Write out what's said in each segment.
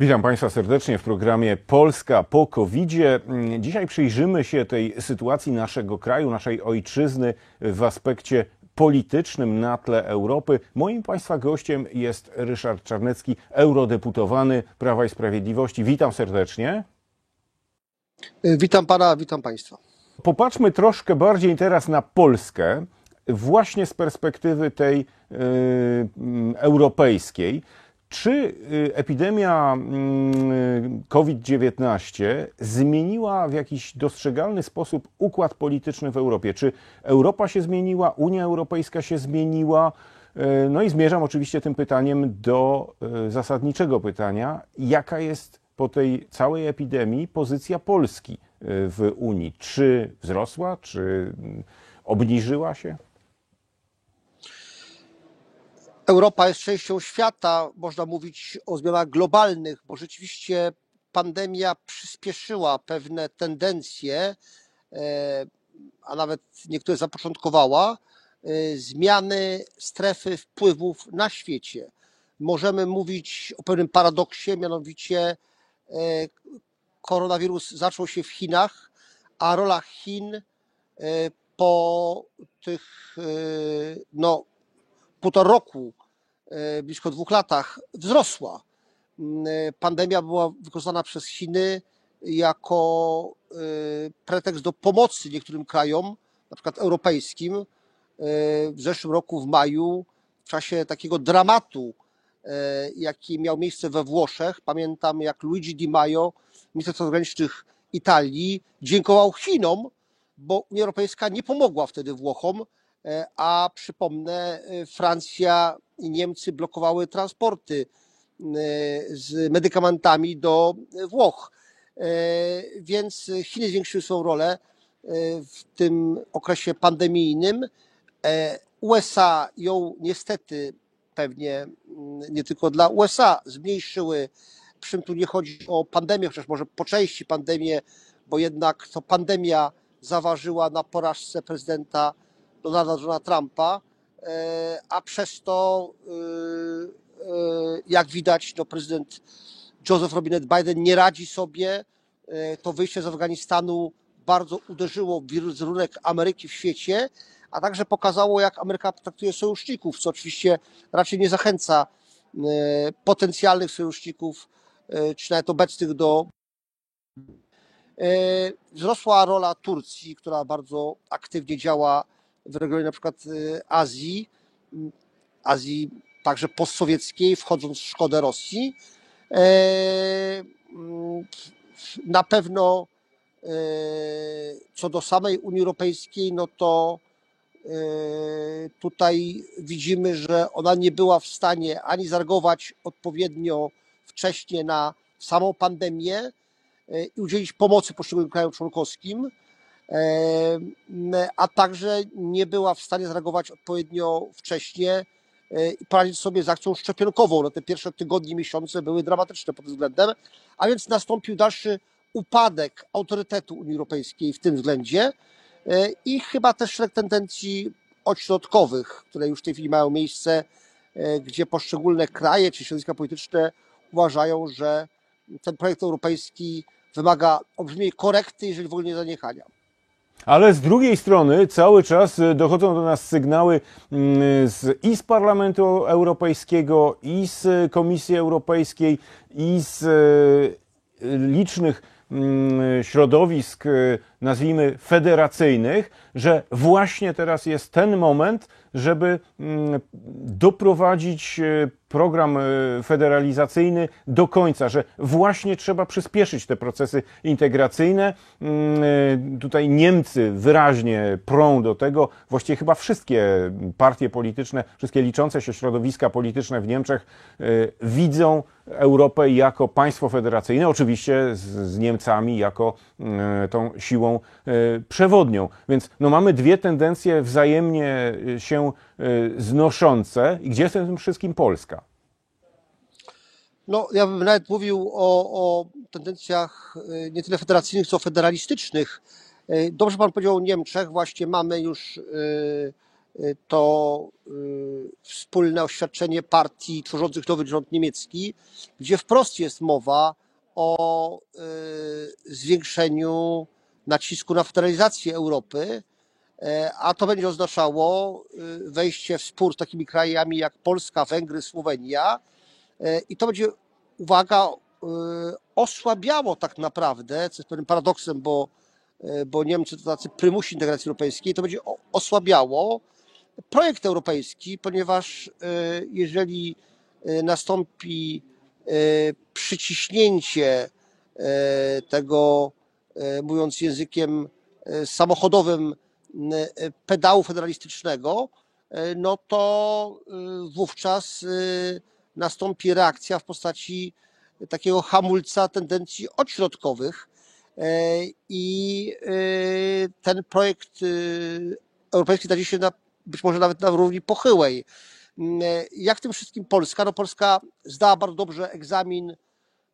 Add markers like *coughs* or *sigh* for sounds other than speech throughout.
Witam Państwa serdecznie w programie Polska po covid -zie. Dzisiaj przyjrzymy się tej sytuacji naszego kraju, naszej ojczyzny w aspekcie politycznym na tle Europy. Moim Państwa gościem jest Ryszard Czarnecki, eurodeputowany Prawa i Sprawiedliwości. Witam serdecznie. Witam Pana, witam Państwa. Popatrzmy troszkę bardziej teraz na Polskę, właśnie z perspektywy tej yy, europejskiej. Czy y, epidemia mm, COVID-19 zmieniła w jakiś dostrzegalny sposób układ polityczny w Europie? Czy Europa się zmieniła, Unia Europejska się zmieniła? Y, no i zmierzam oczywiście tym pytaniem do y, zasadniczego pytania: jaka jest po tej całej epidemii pozycja Polski w Unii? Czy wzrosła, czy obniżyła się? Europa jest częścią świata, można mówić o zmianach globalnych, bo rzeczywiście pandemia przyspieszyła pewne tendencje, e, a nawet niektóre zapoczątkowała, e, zmiany strefy wpływów na świecie. Możemy mówić o pewnym paradoksie, mianowicie e, koronawirus zaczął się w Chinach, a rola Chin po tych no, półtora roku, e, blisko dwóch latach wzrosła. Mm, e, pandemia była wykorzystana przez Chiny jako e, pretekst do pomocy niektórym krajom, na przykład europejskim. W zeszłym roku, w maju, w czasie takiego dramatu, jaki miał miejsce we Włoszech, pamiętam jak Luigi Di Maio, minister spraw zagranicznych Italii, dziękował Chinom, bo Unia Europejska nie pomogła wtedy Włochom, E, a przypomnę, e, Francja i Niemcy blokowały transporty e, z medykamentami do Włoch. Więc Chiny zwiększyły swoją rolę w tym okresie pandemijnym. USA ją niestety pewnie mm, nie tylko dla USA zmniejszyły. Przy czym tu nie chodzi o pandemię, chociaż może po części pandemię, bo jednak to pandemia zaważyła na porażce prezydenta Donalda Johna Trumpa, e, a przez to, e, e, jak widać, no, prezydent Joseph Robinette Biden nie radzi sobie. To wyjście z Afganistanu bardzo uderzyło w wizerunek Ameryki w świecie, a także pokazało, jak Ameryka traktuje sojuszników, co oczywiście raczej nie zachęca potencjalnych sojuszników, czy nawet obecnych do. Wzrosła rola Turcji, która bardzo aktywnie działa w regionie na przykład Azji, Azji także postsowieckiej, wchodząc w szkodę Rosji. E, na pewno e, co do samej Unii Europejskiej, no to e, tutaj widzimy, że ona nie była w stanie ani zareagować odpowiednio wcześnie na samą pandemię i udzielić pomocy poszczególnym krajom członkowskim a także nie była w stanie zareagować odpowiednio wcześnie i poradzić sobie z akcją szczepionkową. No te pierwsze tygodnie, miesiące były dramatyczne pod tym względem, a więc nastąpił dalszy upadek autorytetu Unii Europejskiej w tym względzie i chyba też szereg tendencji ośrodkowych, które już w tej chwili mają miejsce, e, gdzie poszczególne kraje czy środowiska polityczne uważają, że ten projekt europejski wymaga olbrzymiej korekty, jeżeli w ogóle nie zaniechania. Ale z drugiej strony cały czas y, dochodzą do nas sygnały mm, z, i z Parlamentu Europejskiego, i z Komisji Europejskiej, i z licznych mm, środowisk, nazwijmy federacyjnych, że właśnie teraz jest ten moment, żeby mm, doprowadzić program e, federalizacyjny do końca, że właśnie trzeba przyspieszyć te procesy integracyjne. Mm, e, tutaj Niemcy wyraźnie prą do tego, właściwie chyba wszystkie partie polityczne, wszystkie liczące się środowiska polityczne w Niemczech e, widzą Europę jako państwo federacyjne, oczywiście z, z Niemcami jako tą siłą przewodnią. Więc no, mamy dwie tendencje wzajemnie się znoszące. I gdzie jest w tym wszystkim Polska? No, ja bym nawet mówił o, o tendencjach nie tyle federacyjnych, co federalistycznych. E, Dobrze Pan powiedział o Niemczech. Właśnie mamy już e, e, to e, wspólne oświadczenie partii tworzących nowy rząd niemiecki, gdzie wprost jest mowa o e, zwiększeniu nacisku na federalizację Europy, e, a to będzie oznaczało e, wejście w spór z takimi krajami jak Polska, Węgry, Słowenia. E, i to będzie, uwaga, osłabiało tak naprawdę, co jest pewnym paradoksem, bo, bo Niemcy to tacy prymusi integracji europejskiej, to będzie osłabiało projekt europejski, ponieważ jeżeli nastąpi przyciśnięcie tego, mówiąc językiem e, samochodowym, e, pedału federalistycznego, e, no to e, wówczas e, nastąpi reakcja w postaci takiego hamulca tendencji odśrodkowych e, i e, ten projekt e, europejski znajdzie się na, być może nawet na równi pochyłej. Mm, e, Jak w tym wszystkim Polska? No Polska zdała bardzo dobrze egzamin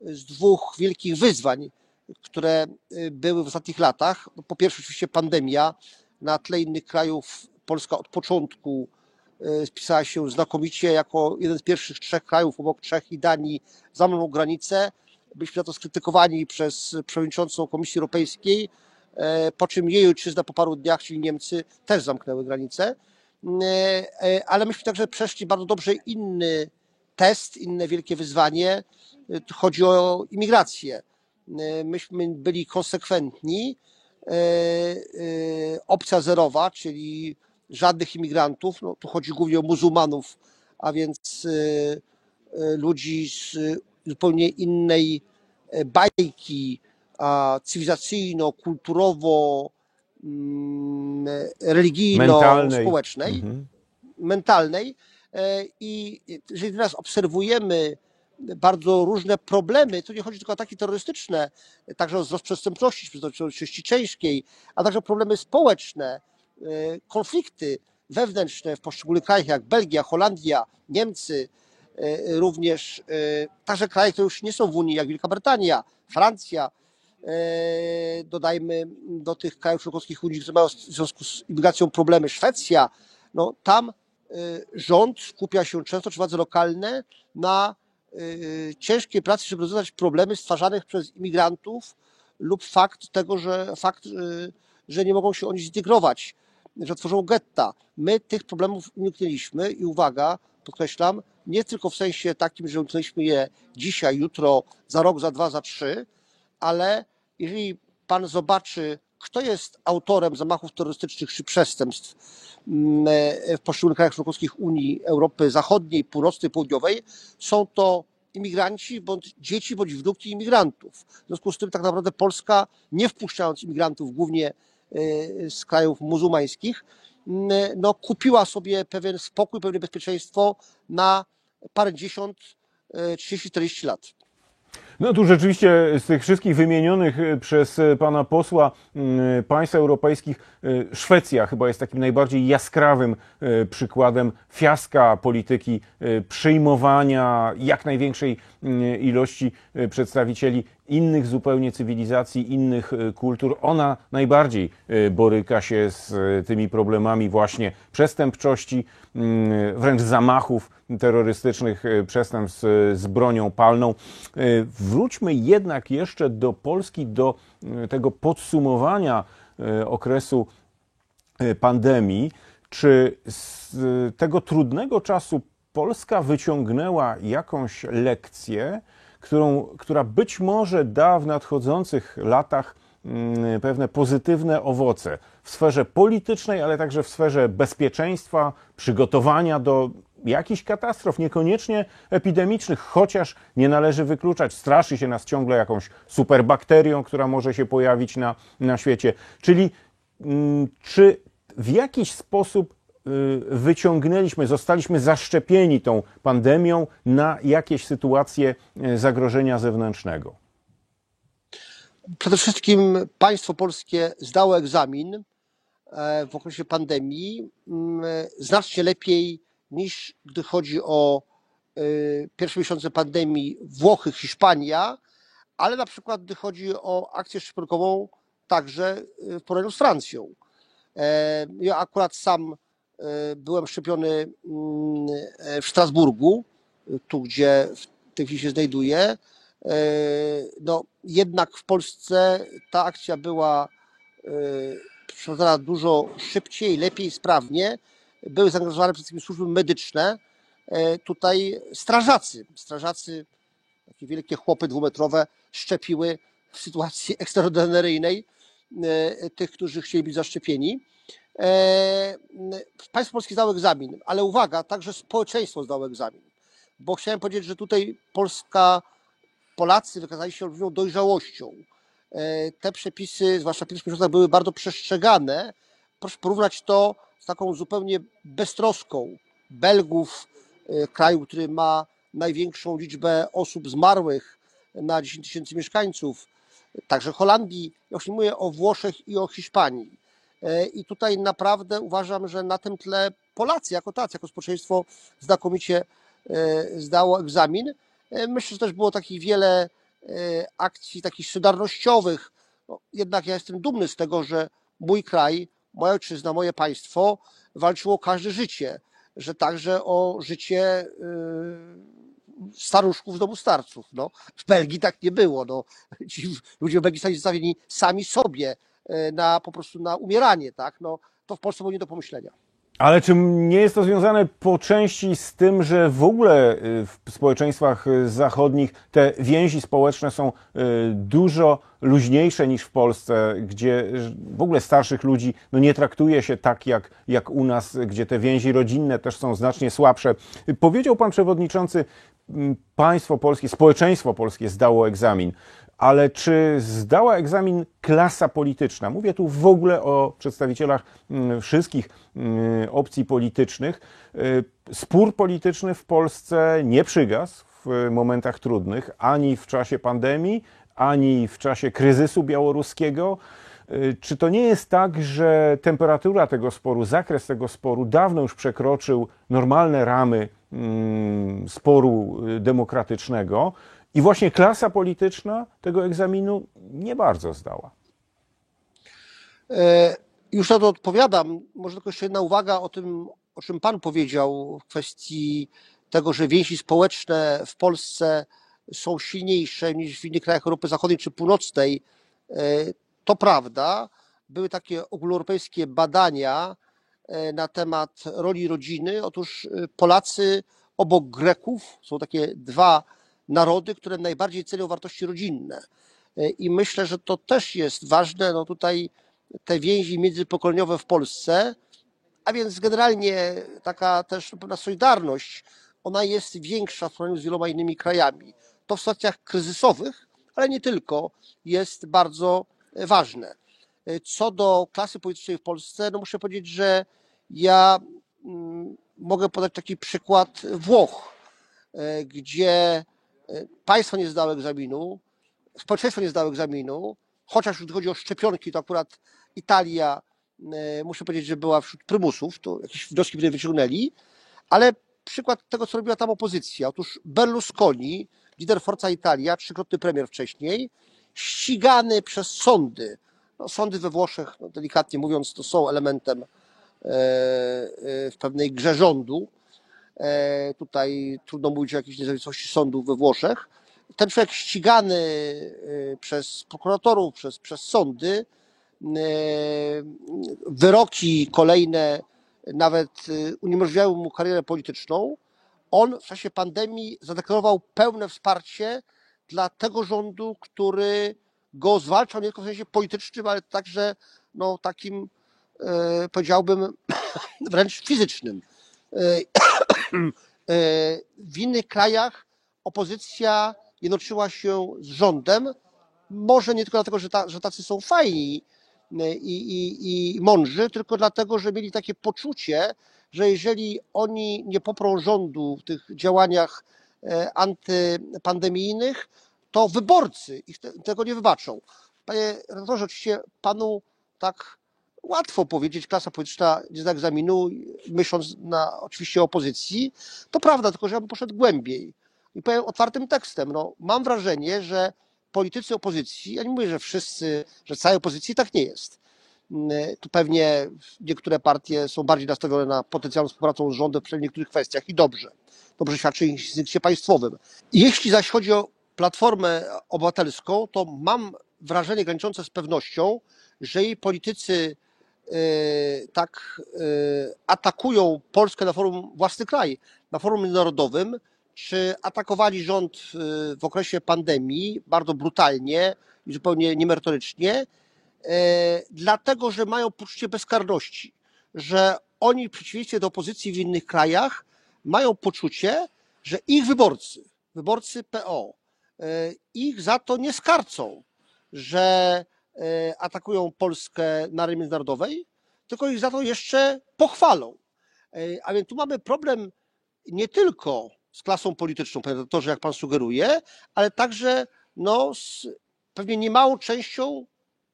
z dwóch wielkich wyzwań, które y, były w ostatnich latach. No, Po pierwsze, oczywiście pandemia. Na tle innych krajów Polska od początku y, spisała się znakomicie jako jeden z pierwszych trzech krajów obok Czech i Danii zamknął granicę. Byliśmy za to skrytykowani przez przewodniczącą Komisji Europejskiej, e, po czym jej ojczyzna po paru dniach, czyli Niemcy, też zamknęły granicę. E, e, Ale myśmy także przeszli bardzo dobrze inny test, inne wielkie wyzwanie. Tu Chodzi o imigrację. E, Myśmy byli konsekwentni. E, e, Opcja zerowa, czyli żadnych imigrantów. No, tu chodzi głównie o muzułmanów, a więc ludzi z zupełnie innej bajki cywilizacyjno, kulturowo, mm, Mentalnej. religijno-społecznej Mhm. mentalnej i jeżeli teraz obserwujemy bardzo różne problemy, to nie chodzi tylko o ataki terrorystyczne, także o wzrost przestępczości, przestępczości ciężkiej, a także problemy społeczne, e, konflikty wewnętrzne w poszczególnych krajach jak Belgia, Holandia, Niemcy, e, również e, także kraje, które już nie są w Unii, jak Wielka Brytania, Francja, dodajmy do tych krajów członkowskich Unii, które mają w związku z imigracją problemy, Szwecja, no tam rząd skupia się często, czy władze lokalne, na ciężkiej pracy, żeby rozwiązać problemy stwarzanych przez imigrantów lub fakt tego, że fakt, e, że nie mogą się oni zintegrować, że tworzą getta. My tych problemów uniknęliśmy i uwaga, podkreślam, nie tylko w sensie takim, że uniknęliśmy je dzisiaj, jutro, za rok, za dwa, za trzy, ale jeżeli pan zobaczy, kto jest autorem zamachów terrorystycznych czy przestępstw mm, e, w poszczególnych krajach członkowskich Unii Europy Zachodniej, Północnej, Południowej, są to imigranci bądź dzieci bądź wnuki imigrantów. W związku z tym tak naprawdę Polska, nie wpuszczając imigrantów głównie e, z krajów muzułmańskich, mm, no, kupiła sobie pewien spokój, pewne bezpieczeństwo na parędziesiąt, e, 30-40 lat. No tu rzeczywiście z tych wszystkich wymienionych y, przez y, pana posła y, państw europejskich, Szwecja chyba jest takim najbardziej jaskrawym przykładem fiaska polityki przyjmowania jak największej y, ilości przedstawicieli innych zupełnie cywilizacji, innych y, kultur. Ona najbardziej y, boryka się z y, tymi problemami właśnie przestępczości, y, wręcz zamachów terrorystycznych, przestępstw z bronią palną. Wróćmy jednak jeszcze do Polski, do tego podsumowania okresu pandemii. Czy z tego trudnego czasu Polska wyciągnęła jakąś lekcję, którą, która być może da w nadchodzących latach mm, pewne pozytywne owoce w sferze politycznej, ale także w sferze bezpieczeństwa, przygotowania do jakichś katastrof, niekoniecznie epidemicznych, chociaż nie należy wykluczać, straszy się nas ciągle jakąś superbakterią, która może się pojawić na, na świecie. Czyli mm, czy w jakiś sposób wyciągnęliśmy, zostaliśmy zaszczepieni tą pandemią na jakieś sytuacje y, zagrożenia zewnętrznego? Przede wszystkim państwo polskie zdało egzamin e, w okresie pandemii mm, znacznie lepiej niż gdy chodzi o e, pierwsze miesiące pandemii Włochy, Hiszpania, ale na przykład gdy chodzi o akcję szczepionkową, także w porównaniu z Francją. Ja akurat sam byłem szczepiony mm, w Strasburgu, tu gdzie w tej chwili się znajduję. No, jednak w Polsce ta akcja była przeprowadzana dużo szybciej, lepiej, sprawnie. Były zaangażowane przede wszystkim służby medyczne, tutaj strażacy. Strażacy, takie wielkie chłopy dwumetrowe, szczepiły w sytuacji ekstraordynaryjnej tych, którzy chcieli być zaszczepieni. Państwo polskie zdało egzamin, ale uwaga, także społeczeństwo zdało egzamin, bo chciałem powiedzieć, że tutaj Polska, Polacy wykazali się olbrzymią dojrzałością. Te przepisy, zwłaszcza w pierwszych miesiącach, były bardzo przestrzegane. Proszę porównać to z taką zupełnie beztroską Belgów, kraju, który ma największą liczbę osób zmarłych na 10 tysięcy mieszkańców, także Holandii, ja już nie mówię o Włoszech i o Hiszpanii. I tutaj naprawdę uważam, że na tym tle Polacy jako tacy, jako społeczeństwo znakomicie zdało egzamin. Myślę, że też było takich wiele akcji takich solidarnościowych. No, jednak ja jestem dumny z tego, że mój kraj, moja ojczyzna, moje państwo walczyło o każde życie, że także o życie staruszków z domu starców. No, w Belgii tak nie było. No. *laughs* Ci ludzie w Belgii zostali zostawieni sami sobie na, po prostu na umieranie. Tak? No, to w Polsce było nie do pomyślenia. Ale czy nie jest to związane po części z tym, że w ogóle w społeczeństwach zachodnich te więzi społeczne są dużo luźniejsze niż w Polsce, gdzie w ogóle starszych ludzi no nie traktuje się tak jak, jak u nas, gdzie te więzi rodzinne też są znacznie słabsze. Powiedział pan przewodniczący, państwo polskie, społeczeństwo polskie zdało egzamin ale czy zdała egzamin klasa polityczna? Mówię tu w ogóle o przedstawicielach wszystkich opcji politycznych. Spór polityczny w Polsce nie przygasł w momentach trudnych, ani w czasie pandemii, ani w czasie kryzysu białoruskiego. Czy to nie jest tak, że temperatura tego sporu, zakres tego sporu dawno już przekroczył normalne ramy sporu demokratycznego? I właśnie klasa polityczna tego egzaminu nie bardzo zdała. Już na to odpowiadam. Może tylko jeszcze jedna uwaga o tym, o czym Pan powiedział w kwestii tego, że więzi społeczne w Polsce są silniejsze niż w innych krajach Europy Zachodniej czy Północnej. To prawda. Były takie ogólnoeuropejskie badania na temat roli rodziny. Otóż Polacy obok Greków są takie dwa narody, które najbardziej cenią wartości rodzinne. I myślę, że to też jest ważne. No tutaj te więzi międzypokoleniowe w Polsce, a więc generalnie taka też pewna solidarność, ona jest większa w porównaniu z wieloma innymi krajami. To w sytuacjach kryzysowych, ale nie tylko, jest bardzo ważne. Co do klasy politycznej w Polsce, no muszę powiedzieć, że ja mogę podać taki przykład Włoch, gdzie państwo nie zdało egzaminu, społeczeństwo nie zdało egzaminu, chociaż gdy chodzi o szczepionki, to akurat Italia, muszę powiedzieć, że była wśród prymusów, to jakieś wnioski by wyciągnęli, ale przykład tego, co robiła tam opozycja. Otóż Berlusconi, lider Forza Italia, trzykrotny premier wcześniej, ścigany przez sądy. No, sądy we Włoszech, no, delikatnie mówiąc, to są elementem w pewnej grze rządu. Tutaj trudno mówić o jakiejś niezawisłości sądów we Włoszech. Ten człowiek ścigany przez prokuratorów, przez, przez sądy, wyroki kolejne nawet uniemożliwiały mu karierę polityczną. On w czasie pandemii zadeklarował pełne wsparcie dla tego rządu, który go zwalczał nie tylko w sensie politycznym, ale także no, takim powiedziałbym *coughs* wręcz fizycznym. *clears throat* W innych krajach opozycja jednoczyła się z rządem, może nie tylko dlatego, że, ta, że tacy są fajni i, i, i mądrzy, tylko dlatego, że mieli takie poczucie, że jeżeli oni nie poprą rządu w tych działaniach antypandemijnych, to wyborcy ich te, tego nie wybaczą. Panie redaktorze, oczywiście panu tak łatwo powiedzieć, klasa polityczna zda egzaminu, myśląc na oczywiście opozycji. To prawda, tylko że ja bym poszedł głębiej. I powiem otwartym tekstem, no, mam wrażenie, że politycy opozycji, ja nie mówię, że wszyscy, że całej opozycji tak nie jest. Mm, Tu pewnie niektóre partie są bardziej nastawione na potencjalną współpracę z rządem w niektórych kwestiach i dobrze. Dobrze świadczy o państwowym. Jeśli zaś chodzi o Platformę Obywatelską, to mam wrażenie graniczące z pewnością, że jej politycy tak e, atakują Polskę na forum własny kraj, na forum międzynarodowym, czy atakowali rząd e, w okresie pandemii bardzo brutalnie i zupełnie niemerytorycznie, dlatego że mają poczucie bezkarności, że oni w przeciwieństwie do opozycji w innych krajach mają poczucie, że ich wyborcy, wyborcy PO, ich za to nie skarcą, że atakują Polskę na arenie międzynarodowej, tylko ich za to jeszcze pochwalą. E, A więc tu mamy problem nie tylko z klasą polityczną, panie doktorze, jak pan sugeruje, ale także no, z pewnie niemałą częścią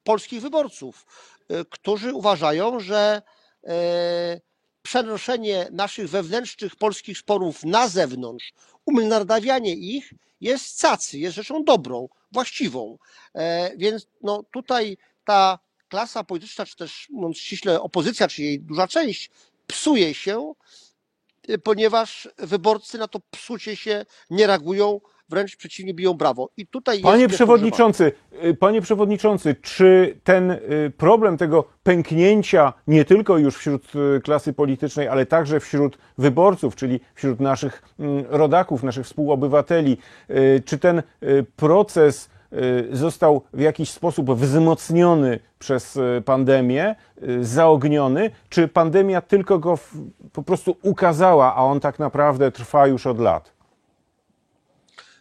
polskich wyborców, e, którzy uważają, że e, przenoszenie naszych wewnętrznych polskich sporów na zewnątrz, umiędlardawianie ich jest cacy, jest rzeczą dobrą, właściwą. E, Więc no, tutaj ta klasa polityczna, czy też mówiąc ściśle opozycja, czy jej duża część, psuje się, ponieważ wyborcy na to psucie się nie reagują, wręcz przeciwnie, biją brawo. I tutaj jest Panie niepogrzebalne. przewodniczący, y, panie przewodniczący, czy ten y, problem tego pęknięcia nie tylko już wśród y, klasy politycznej, ale także wśród wyborców, czyli wśród naszych mm, rodaków, naszych współobywateli, czy ten proces został w jakiś sposób wzmocniony przez pandemię, zaogniony, czy pandemia tylko go po prostu ukazała, a on tak naprawdę trwa już od lat?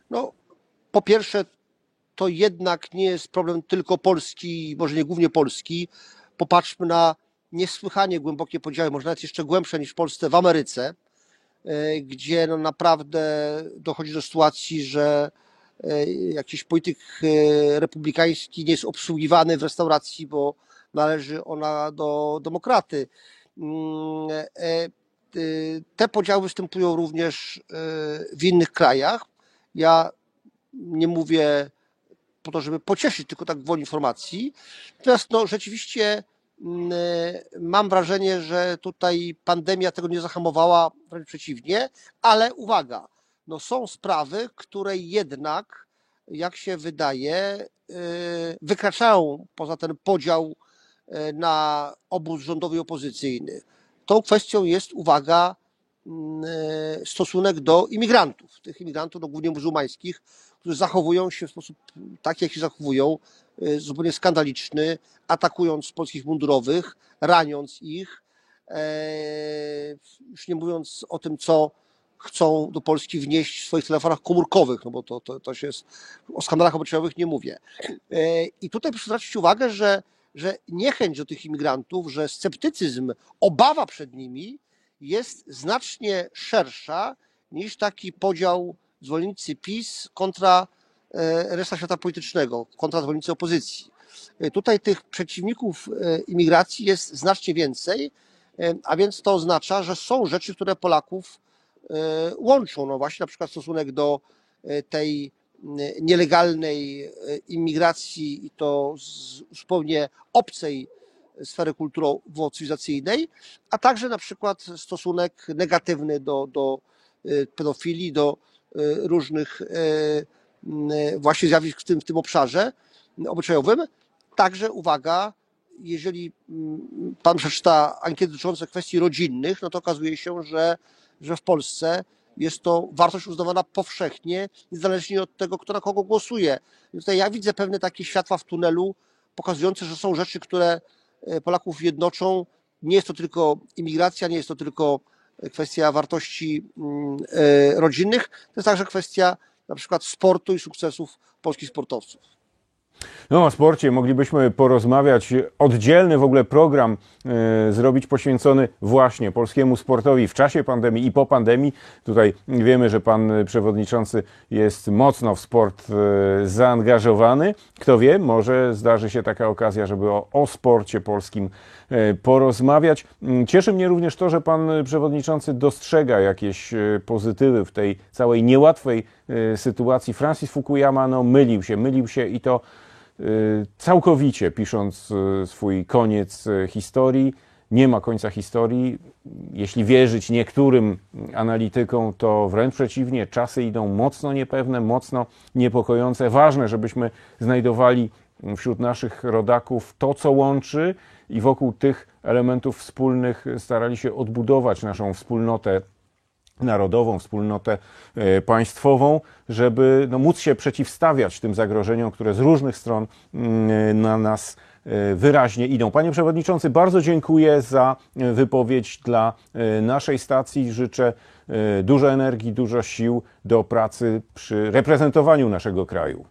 No, po pierwsze, to jednak nie jest problem tylko Polski, może nie głównie Polski. Popatrzmy na niesłychanie głębokie podziały, może nawet jeszcze głębsze niż w Polsce, w Ameryce, e, gdzie no naprawdę dochodzi do sytuacji, że e, jakiś polityk e, republikański nie jest obsługiwany w restauracji, bo należy ona do demokraty. Mm, Te podziały występują również w innych krajach. Ja nie mówię po to, żeby pocieszyć, tylko tak gwoli informacji. Natomiast no, rzeczywiście mm, mam wrażenie, że tutaj pandemia tego nie zahamowała, wręcz przeciwnie, ale uwaga, no są sprawy, które jednak, jak się wydaje, y, wykraczają poza ten podział y, na obóz rządowy i opozycyjny. Tą kwestią jest, uwaga, stosunek do imigrantów, tych imigrantów, no głównie muzułmańskich, którzy zachowują się w sposób taki, jak się zachowują, y, zupełnie skandaliczny, atakując polskich mundurowych, raniąc ich, e, już nie mówiąc o tym, co chcą do Polski wnieść w swoich telefonach komórkowych, no bo to, to, to się jest, o skandalach obyczajowych nie mówię. E, I tutaj proszę zwrócić uwagę, że, że niechęć do tych imigrantów, że sceptycyzm, obawa przed nimi jest znacznie szersza niż taki podział zwolennicy PiS kontra e, reszta świata politycznego, kontra zwolennicy opozycji. E, Tutaj tych przeciwników e, imigracji jest znacznie więcej, a więc to oznacza, że są rzeczy, które Polaków łączą. No właśnie na przykład stosunek do tej nielegalnej imigracji i to zupełnie obcej sfery kulturowo-cywilizacyjnej, a także na przykład stosunek negatywny do, do e, pedofilii, do e, różnych e, właśnie zjawisk w tym, w tym obszarze obyczajowym. Także uwaga, jeżeli pan przeczyta ankiety dotyczące kwestii rodzinnych, no to okazuje się, że, że w Polsce jest to wartość uznawana powszechnie, niezależnie od tego, kto na kogo głosuje. I tutaj ja widzę pewne takie światła w tunelu, pokazujące, że są rzeczy, które Polaków jednoczą. Nie jest to tylko imigracja, nie jest to tylko kwestia wartości mm, e, rodzinnych, to jest także kwestia na przykład sportu i sukcesów polskich sportowców. No, o sporcie moglibyśmy porozmawiać. Oddzielny w ogóle program e, zrobić poświęcony właśnie polskiemu sportowi w czasie pandemii i po pandemii. Tutaj wiemy, że pan przewodniczący jest mocno w sport e, zaangażowany. Kto wie, może zdarzy się taka okazja, żeby o, o sporcie polskim e, porozmawiać. Mm, Cieszy mnie również to, że pan przewodniczący dostrzega jakieś pozytywy w tej całej niełatwej sytuacji. Francis Fukuyama no, mylił się, mylił się i to całkowicie pisząc y, swój koniec y, historii. Nie ma końca historii. Jeśli wierzyć niektórym analitykom, to wręcz przeciwnie, czasy idą mocno niepewne, mocno niepokojące. Ważne, żebyśmy znajdowali wśród naszych rodaków to, co łączy i wokół tych elementów wspólnych starali się odbudować naszą wspólnotę narodową, wspólnotę e, państwową, żeby no, móc się przeciwstawiać tym zagrożeniom, które z różnych stron mm, na nas e, wyraźnie idą. Panie Przewodniczący, bardzo dziękuję za e, wypowiedź dla e, naszej stacji. Życzę e, dużo energii, dużo sił do pracy przy reprezentowaniu naszego kraju.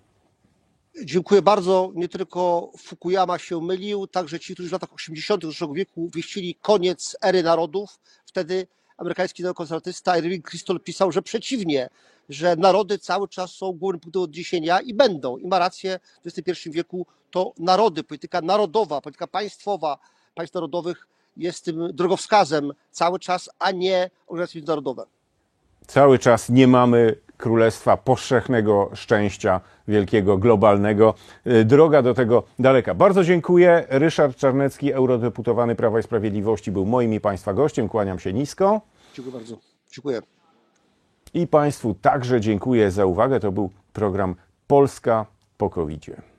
Dziękuję bardzo. Nie tylko Fukuyama się mylił, także ci, którzy w latach 80. zeszłego wieku wieścili koniec ery narodów. Wtedy amerykański neokonserwatysta Irving Kristol pisał, że przeciwnie, że narody cały czas są głównym punktem odniesienia i będą. I ma rację, w XXI wieku to narody, polityka narodowa, polityka państwowa państw narodowych jest tym drogowskazem cały czas, a nie organizacje międzynarodowe. Cały czas nie mamy królestwa powszechnego szczęścia, wielkiego, globalnego. Y, Droga do tego daleka. Bardzo dziękuję. Ryszard Czarnecki, eurodeputowany Prawa i Sprawiedliwości, był moim i Państwa gościem. Kłaniam się nisko. Dziękuję bardzo. Dziękuję. I Państwu także dziękuję za uwagę. To był program Polska po covid -zie.